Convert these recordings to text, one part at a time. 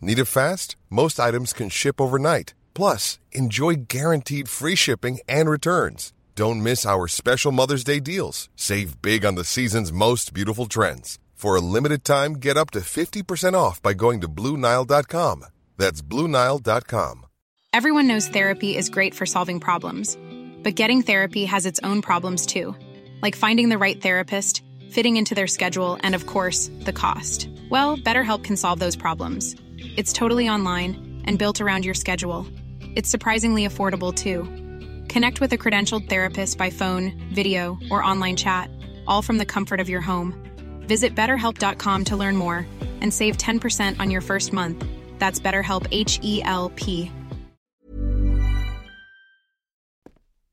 Need it fast? Most items can ship overnight. Plus, enjoy guaranteed free shipping and returns. Don't miss our special Mother's Day deals. Save big on the season's most beautiful trends. For a limited time, get up to 50% off by going to Bluenile.com. That's Bluenile.com. Everyone knows therapy is great for solving problems, but getting therapy has its own problems too, like finding the right therapist, fitting into their schedule, and of course, the cost. Well, BetterHelp can solve those problems. It's totally online and built around your schedule. It's surprisingly affordable too. Connect with a credentialed therapist by phone, video, or online chat, all from the comfort of your home. Visit betterhelp.com to learn more and save 10% on your first month. That's BetterHelp H E L P.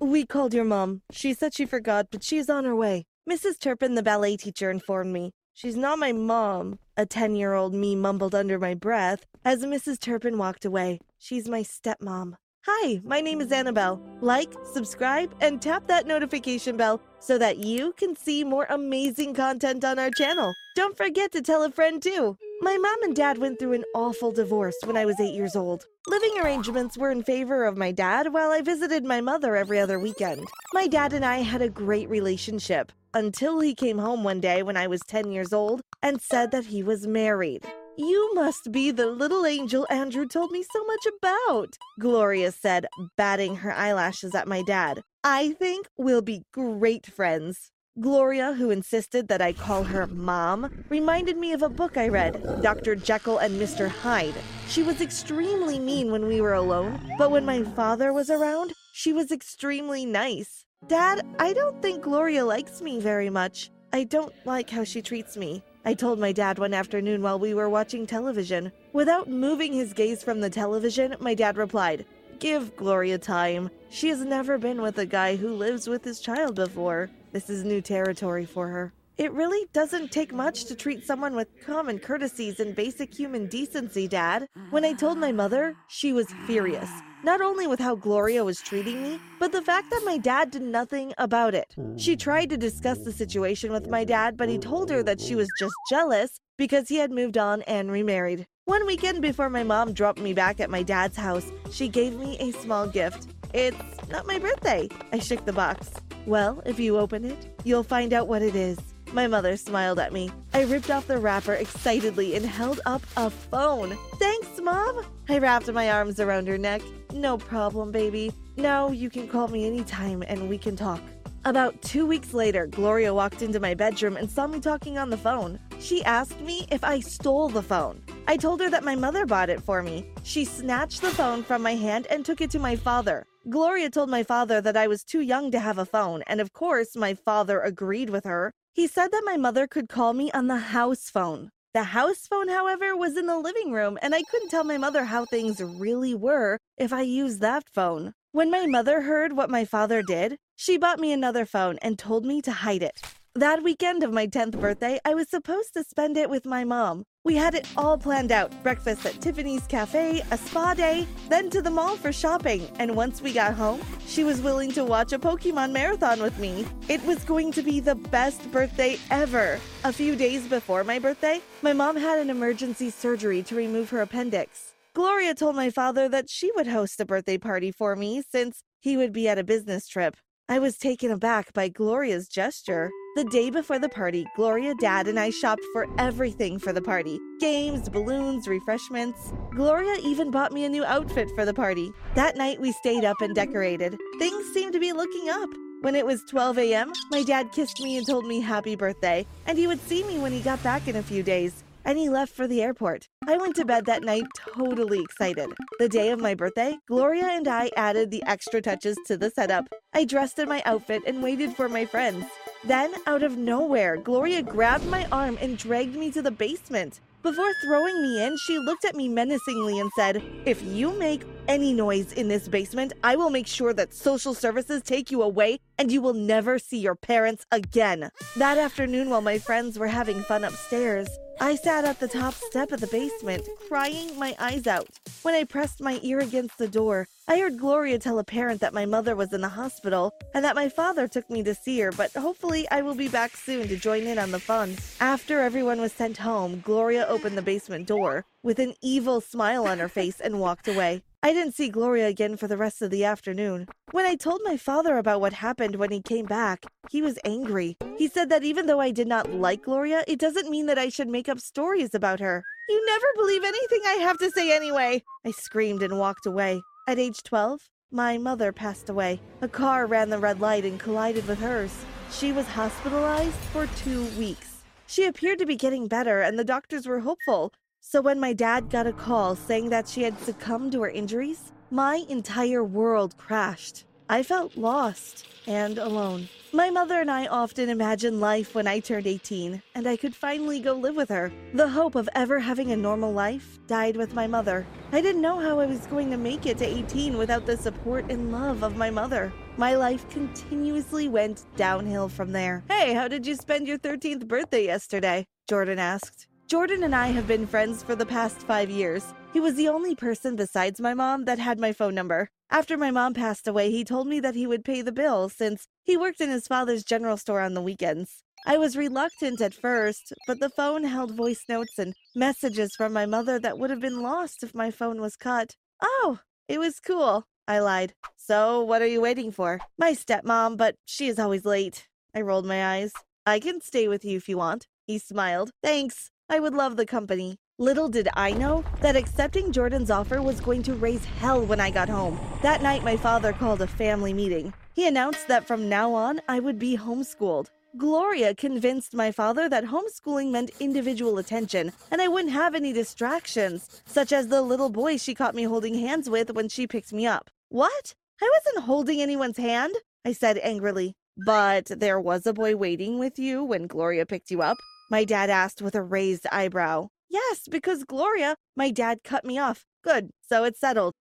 We called your mom. She said she forgot, but she's on her way. Mrs. Turpin, the ballet teacher, informed me. She's not my mom, a 10 year old me mumbled under my breath as Mrs. Turpin walked away. She's my stepmom. Hi, my name is Annabelle. Like, subscribe, and tap that notification bell so that you can see more amazing content on our channel. Don't forget to tell a friend too. My mom and dad went through an awful divorce when I was eight years old. Living arrangements were in favor of my dad while I visited my mother every other weekend. My dad and I had a great relationship until he came home one day when I was 10 years old and said that he was married. You must be the little angel Andrew told me so much about, Gloria said, batting her eyelashes at my dad. I think we'll be great friends. Gloria, who insisted that I call her Mom, reminded me of a book I read, Dr. Jekyll and Mr. Hyde. She was extremely mean when we were alone, but when my father was around, she was extremely nice. Dad, I don't think Gloria likes me very much. I don't like how she treats me. I told my dad one afternoon while we were watching television. Without moving his gaze from the television, my dad replied, Give Gloria time. She has never been with a guy who lives with his child before. This is new territory for her. It really doesn't take much to treat someone with common courtesies and basic human decency, Dad. When I told my mother, she was furious. Not only with how Gloria was treating me, but the fact that my dad did nothing about it. She tried to discuss the situation with my dad, but he told her that she was just jealous because he had moved on and remarried. One weekend before my mom dropped me back at my dad's house, she gave me a small gift. It's not my birthday. I shook the box. Well, if you open it, you'll find out what it is. My mother smiled at me. I ripped off the wrapper excitedly and held up a phone. Thanks, Mom! I wrapped my arms around her neck. No problem, baby. Now you can call me anytime and we can talk. About two weeks later, Gloria walked into my bedroom and saw me talking on the phone. She asked me if I stole the phone. I told her that my mother bought it for me. She snatched the phone from my hand and took it to my father. Gloria told my father that I was too young to have a phone, and of course, my father agreed with her. He said that my mother could call me on the house phone. The house phone, however, was in the living room, and I couldn't tell my mother how things really were if I used that phone. When my mother heard what my father did, she bought me another phone and told me to hide it. That weekend of my 10th birthday, I was supposed to spend it with my mom. We had it all planned out breakfast at Tiffany's Cafe, a spa day, then to the mall for shopping. And once we got home, she was willing to watch a Pokemon marathon with me. It was going to be the best birthday ever. A few days before my birthday, my mom had an emergency surgery to remove her appendix. Gloria told my father that she would host a birthday party for me since he would be at a business trip. I was taken aback by Gloria's gesture. The day before the party, Gloria, Dad, and I shopped for everything for the party games, balloons, refreshments. Gloria even bought me a new outfit for the party. That night, we stayed up and decorated. Things seemed to be looking up. When it was 12 a.m., my dad kissed me and told me happy birthday, and he would see me when he got back in a few days and he left for the airport. I went to bed that night totally excited. The day of my birthday, Gloria and I added the extra touches to the setup. I dressed in my outfit and waited for my friends. Then, out of nowhere, Gloria grabbed my arm and dragged me to the basement. Before throwing me in, she looked at me menacingly and said, If you make any noise in this basement, I will make sure that social services take you away and you will never see your parents again. That afternoon, while my friends were having fun upstairs, I sat at the top step of the basement, crying my eyes out. When I pressed my ear against the door, I heard Gloria tell a parent that my mother was in the hospital and that my father took me to see her, but hopefully I will be back soon to join in on the fun. After everyone was sent home, Gloria opened the basement door with an evil smile on her face and walked away. I didn't see Gloria again for the rest of the afternoon. When I told my father about what happened when he came back, he was angry. He said that even though I did not like Gloria, it doesn't mean that I should make up stories about her. You never believe anything I have to say anyway, I screamed and walked away. At age 12, my mother passed away. A car ran the red light and collided with hers. She was hospitalized for two weeks. She appeared to be getting better, and the doctors were hopeful. So when my dad got a call saying that she had succumbed to her injuries, my entire world crashed. I felt lost and alone. My mother and I often imagined life when I turned 18 and I could finally go live with her. The hope of ever having a normal life died with my mother. I didn't know how I was going to make it to 18 without the support and love of my mother. My life continuously went downhill from there. Hey, how did you spend your 13th birthday yesterday? Jordan asked. Jordan and I have been friends for the past five years. He was the only person besides my mom that had my phone number. After my mom passed away, he told me that he would pay the bill since he worked in his father's general store on the weekends. I was reluctant at first, but the phone held voice notes and messages from my mother that would have been lost if my phone was cut. Oh, it was cool. I lied. So, what are you waiting for? My stepmom, but she is always late. I rolled my eyes. I can stay with you if you want. He smiled. Thanks. I would love the company. Little did I know that accepting Jordan's offer was going to raise hell when I got home. That night, my father called a family meeting. He announced that from now on, I would be homeschooled. Gloria convinced my father that homeschooling meant individual attention and I wouldn't have any distractions, such as the little boy she caught me holding hands with when she picked me up. What? I wasn't holding anyone's hand, I said angrily. But there was a boy waiting with you when Gloria picked you up. My dad asked with a raised eyebrow. Yes, because Gloria, my dad cut me off. Good, so it's settled.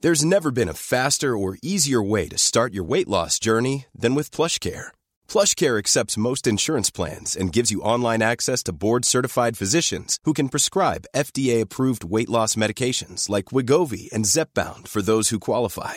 There's never been a faster or easier way to start your weight loss journey than with PlushCare. PlushCare accepts most insurance plans and gives you online access to board-certified physicians who can prescribe FDA-approved weight loss medications like Wegovy and Zepbound for those who qualify.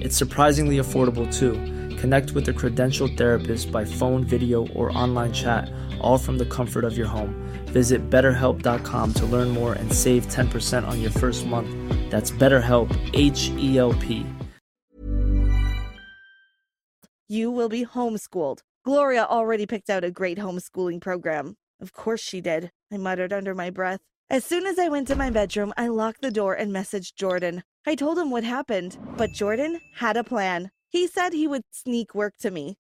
It's surprisingly affordable too. Connect with a credentialed therapist by phone, video, or online chat, all from the comfort of your home. Visit betterhelp.com to learn more and save 10% on your first month. That's BetterHelp, H E L P. You will be homeschooled. Gloria already picked out a great homeschooling program. Of course she did, I muttered under my breath. As soon as I went to my bedroom, I locked the door and messaged Jordan. I told him what happened, but Jordan had a plan. He said he would sneak work to me.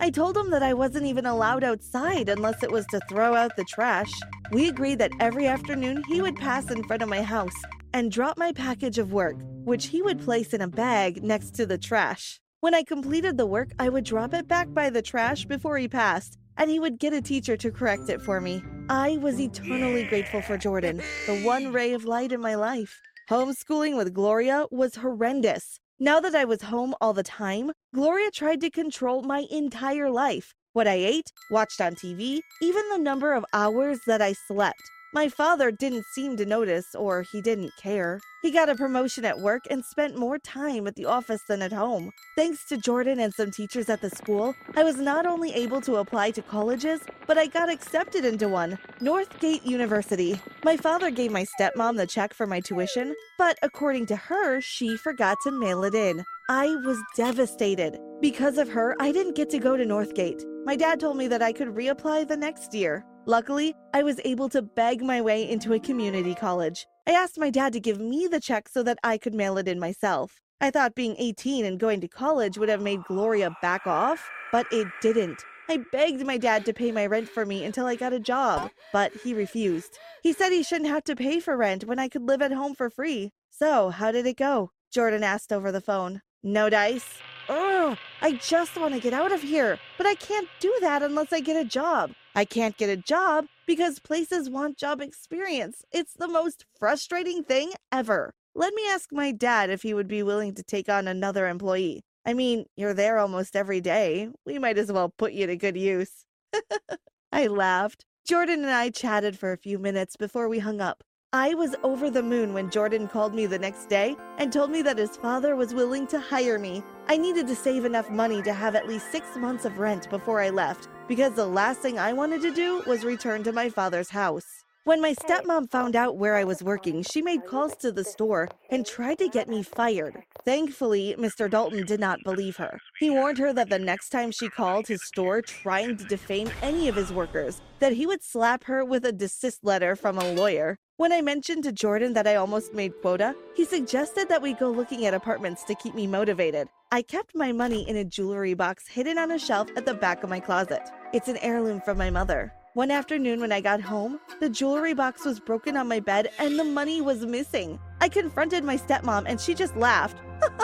I told him that I wasn't even allowed outside unless it was to throw out the trash. We agreed that every afternoon he would pass in front of my house and drop my package of work, which he would place in a bag next to the trash. When I completed the work, I would drop it back by the trash before he passed, and he would get a teacher to correct it for me. I was eternally grateful for Jordan, the one ray of light in my life. Homeschooling with Gloria was horrendous. Now that I was home all the time, Gloria tried to control my entire life what I ate, watched on TV, even the number of hours that I slept. My father didn't seem to notice, or he didn't care. He got a promotion at work and spent more time at the office than at home. Thanks to Jordan and some teachers at the school, I was not only able to apply to colleges, but I got accepted into one Northgate University. My father gave my stepmom the check for my tuition, but according to her, she forgot to mail it in. I was devastated. Because of her, I didn't get to go to Northgate. My dad told me that I could reapply the next year. Luckily, I was able to beg my way into a community college. I asked my dad to give me the check so that I could mail it in myself. I thought being 18 and going to college would have made Gloria back off, but it didn't. I begged my dad to pay my rent for me until I got a job, but he refused. He said he shouldn't have to pay for rent when I could live at home for free. So, how did it go? Jordan asked over the phone. No dice? Ugh, I just want to get out of here, but I can't do that unless I get a job. I can't get a job because places want job experience. It's the most frustrating thing ever. Let me ask my dad if he would be willing to take on another employee. I mean, you're there almost every day. We might as well put you to good use. I laughed. Jordan and I chatted for a few minutes before we hung up. I was over the moon when Jordan called me the next day and told me that his father was willing to hire me. I needed to save enough money to have at least six months of rent before I left, because the last thing I wanted to do was return to my father's house. When my stepmom found out where I was working, she made calls to the store and tried to get me fired. Thankfully, Mr. Dalton did not believe her. He warned her that the next time she called his store trying to defame any of his workers, that he would slap her with a desist letter from a lawyer. When I mentioned to Jordan that I almost made quota, he suggested that we go looking at apartments to keep me motivated. I kept my money in a jewelry box hidden on a shelf at the back of my closet. It's an heirloom from my mother. One afternoon when I got home, the jewelry box was broken on my bed and the money was missing. I confronted my stepmom and she just laughed.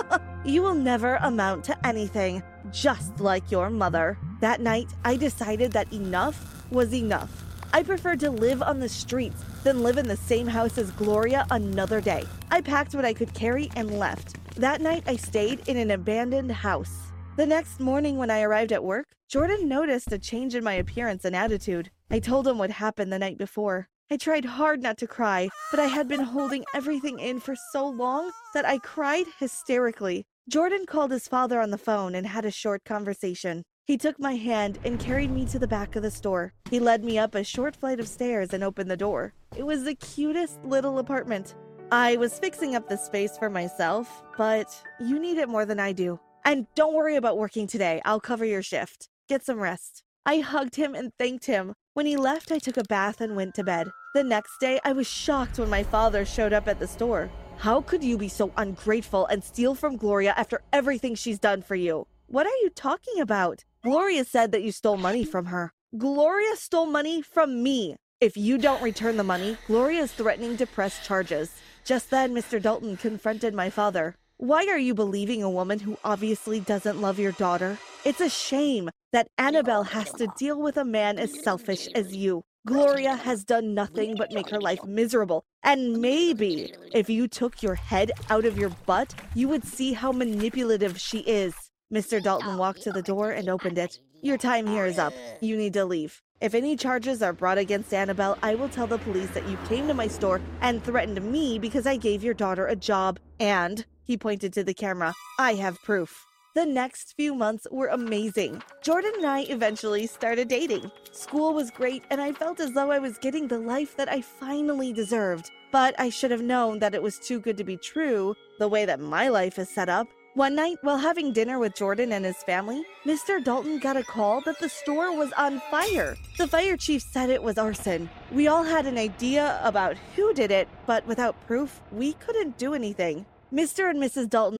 you will never amount to anything, just like your mother. That night, I decided that enough was enough. I preferred to live on the streets than live in the same house as Gloria another day. I packed what I could carry and left. That night, I stayed in an abandoned house. The next morning, when I arrived at work, Jordan noticed a change in my appearance and attitude. I told him what happened the night before. I tried hard not to cry, but I had been holding everything in for so long that I cried hysterically. Jordan called his father on the phone and had a short conversation. He took my hand and carried me to the back of the store. He led me up a short flight of stairs and opened the door. It was the cutest little apartment. I was fixing up the space for myself, but you need it more than I do. And don't worry about working today. I'll cover your shift. Get some rest. I hugged him and thanked him. When he left, I took a bath and went to bed. The next day, I was shocked when my father showed up at the store. How could you be so ungrateful and steal from Gloria after everything she's done for you? What are you talking about? Gloria said that you stole money from her. Gloria stole money from me. If you don't return the money, Gloria is threatening to press charges. Just then, Mr. Dalton confronted my father. Why are you believing a woman who obviously doesn't love your daughter? It's a shame that Annabelle has to deal with a man as selfish as you. Gloria has done nothing but make her life miserable. And maybe if you took your head out of your butt, you would see how manipulative she is. Mr. Dalton walked to the door and opened it. Your time here is up. You need to leave. If any charges are brought against Annabelle, I will tell the police that you came to my store and threatened me because I gave your daughter a job. And he pointed to the camera. I have proof. The next few months were amazing. Jordan and I eventually started dating. School was great, and I felt as though I was getting the life that I finally deserved. But I should have known that it was too good to be true, the way that my life is set up. One night, while having dinner with Jordan and his family, Mr. Dalton got a call that the store was on fire. The fire chief said it was arson. We all had an idea about who did it, but without proof, we couldn't do anything. Mr. and Mrs. Dalton.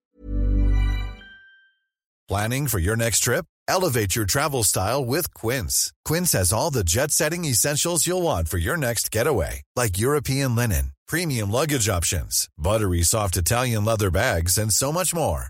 Planning for your next trip? Elevate your travel style with Quince. Quince has all the jet setting essentials you'll want for your next getaway, like European linen, premium luggage options, buttery soft Italian leather bags, and so much more.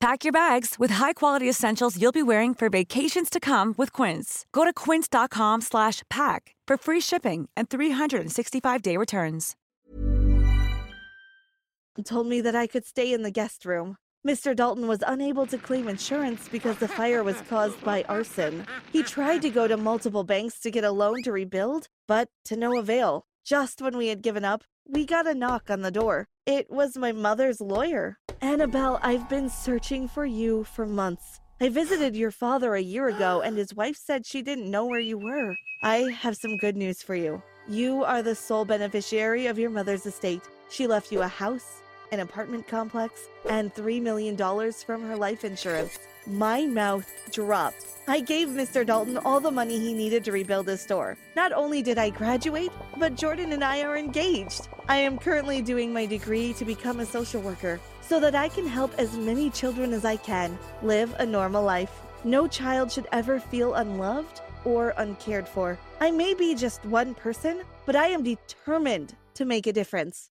Pack your bags with high-quality essentials you'll be wearing for vacations to come with Quince. Go to quince.com/pack for free shipping and 365-day returns. told me that I could stay in the guest room. Mr. Dalton was unable to claim insurance because the fire was caused by arson. He tried to go to multiple banks to get a loan to rebuild, but to no avail. Just when we had given up, we got a knock on the door. It was my mother's lawyer. Annabelle, I've been searching for you for months. I visited your father a year ago, and his wife said she didn't know where you were. I have some good news for you. You are the sole beneficiary of your mother's estate. She left you a house, an apartment complex, and $3 million from her life insurance. My mouth dropped. I gave Mr. Dalton all the money he needed to rebuild his store. Not only did I graduate, but Jordan and I are engaged. I am currently doing my degree to become a social worker so that I can help as many children as I can live a normal life. No child should ever feel unloved or uncared for. I may be just one person, but I am determined to make a difference.